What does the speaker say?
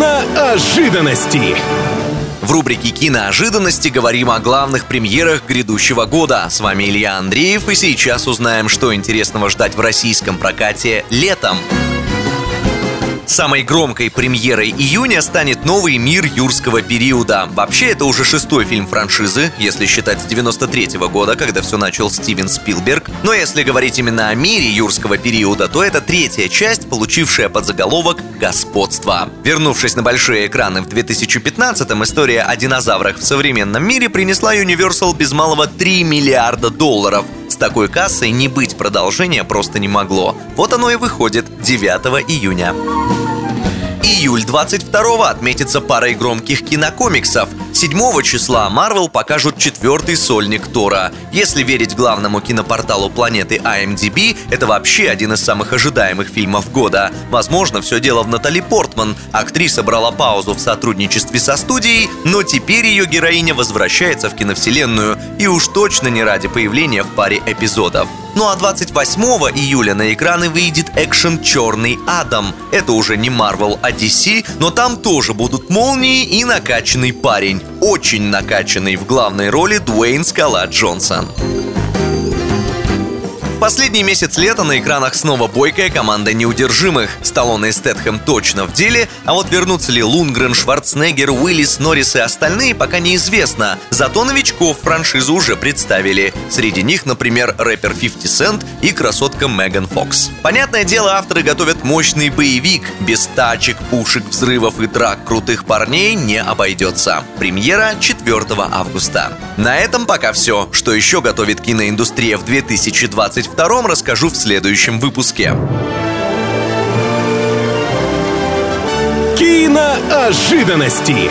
Киноожиданности. В рубрике «Киноожиданности» говорим о главных премьерах грядущего года. С вами Илья Андреев, и сейчас узнаем, что интересного ждать в российском прокате летом. Самой громкой премьерой июня станет новый мир юрского периода. Вообще, это уже шестой фильм франшизы, если считать с 93 -го года, когда все начал Стивен Спилберг. Но если говорить именно о мире юрского периода, то это третья часть, получившая под заголовок «Господство». Вернувшись на большие экраны в 2015-м, история о динозаврах в современном мире принесла Universal без малого 3 миллиарда долларов – с такой кассой не быть продолжения просто не могло. Вот оно и выходит 9 июня. Июль 22 отметится парой громких кинокомиксов. 7 числа Marvel покажут четвертый сольник Тора. Если верить главному кинопорталу планеты IMDb, это вообще один из самых ожидаемых фильмов года. Возможно, все дело в Натали Портман. Актриса брала паузу в сотрудничестве со студией, но теперь ее героиня возвращается в киновселенную, и уж точно не ради появления в паре эпизодов. Ну а 28 июля на экраны выйдет экшен «Черный Адам». Это уже не Marvel, а DC, но там тоже будут молнии и накачанный парень. Очень накачанный в главной роли Дуэйн Скала Джонсон последний месяц лета на экранах снова бойкая команда неудержимых. Сталлоне и Стэтхэм точно в деле, а вот вернутся ли Лунгрен, Шварценеггер, Уиллис, Норрис и остальные пока неизвестно. Зато новичков франшизу уже представили. Среди них, например, рэпер 50 Cent и красотка Меган Фокс. Понятное дело, авторы готовят мощный боевик. Без тачек, пушек, взрывов и драк крутых парней не обойдется. Премьера 4 августа. На этом пока все. Что еще готовит киноиндустрия в 2020 втором расскажу в следующем выпуске. Киноожиданности.